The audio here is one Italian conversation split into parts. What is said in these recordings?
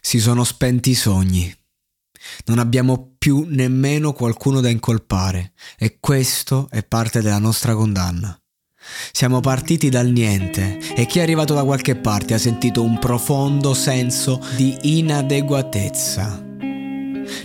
Si sono spenti i sogni. Non abbiamo più nemmeno qualcuno da incolpare e questo è parte della nostra condanna. Siamo partiti dal niente e chi è arrivato da qualche parte ha sentito un profondo senso di inadeguatezza.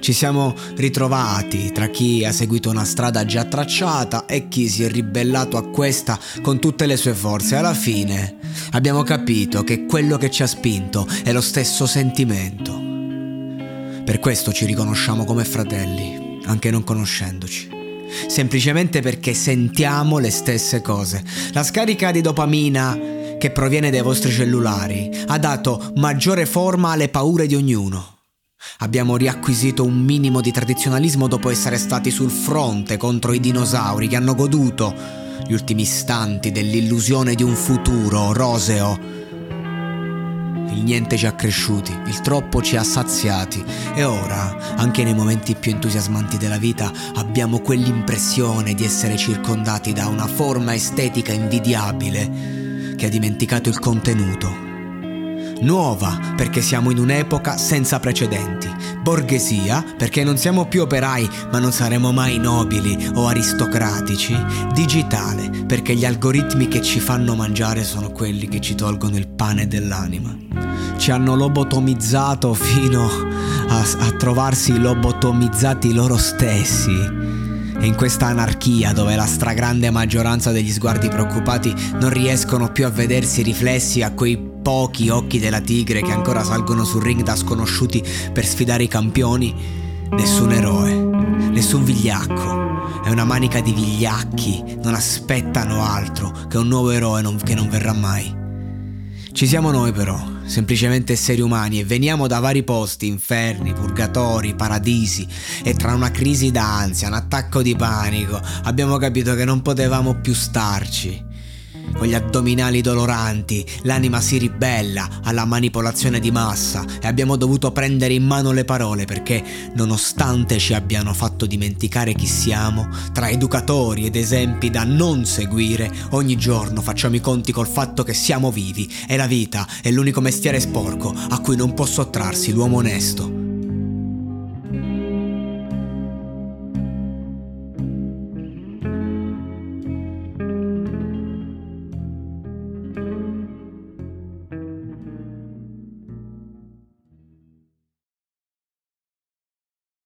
Ci siamo ritrovati tra chi ha seguito una strada già tracciata e chi si è ribellato a questa con tutte le sue forze. Alla fine abbiamo capito che quello che ci ha spinto è lo stesso sentimento. Per questo ci riconosciamo come fratelli, anche non conoscendoci. Semplicemente perché sentiamo le stesse cose. La scarica di dopamina che proviene dai vostri cellulari ha dato maggiore forma alle paure di ognuno. Abbiamo riacquisito un minimo di tradizionalismo dopo essere stati sul fronte contro i dinosauri che hanno goduto gli ultimi istanti dell'illusione di un futuro roseo. Il niente ci ha cresciuti, il troppo ci ha saziati e ora, anche nei momenti più entusiasmanti della vita, abbiamo quell'impressione di essere circondati da una forma estetica invidiabile che ha dimenticato il contenuto nuova perché siamo in un'epoca senza precedenti, borghesia perché non siamo più operai ma non saremo mai nobili o aristocratici, digitale perché gli algoritmi che ci fanno mangiare sono quelli che ci tolgono il pane dell'anima. Ci hanno lobotomizzato fino a, a trovarsi lobotomizzati loro stessi. E in questa anarchia dove la stragrande maggioranza degli sguardi preoccupati non riescono più a vedersi riflessi a quei pochi occhi della tigre che ancora salgono sul ring da sconosciuti per sfidare i campioni, nessun eroe, nessun vigliacco. È una manica di vigliacchi, non aspettano altro che un nuovo eroe non, che non verrà mai. Ci siamo noi però, semplicemente esseri umani e veniamo da vari posti, inferni, purgatori, paradisi. E tra una crisi d'ansia, un attacco di panico, abbiamo capito che non potevamo più starci con gli addominali doloranti, l'anima si ribella alla manipolazione di massa e abbiamo dovuto prendere in mano le parole perché, nonostante ci abbiano fatto dimenticare chi siamo, tra educatori ed esempi da non seguire, ogni giorno facciamo i conti col fatto che siamo vivi e la vita è l'unico mestiere sporco a cui non può sottrarsi l'uomo onesto.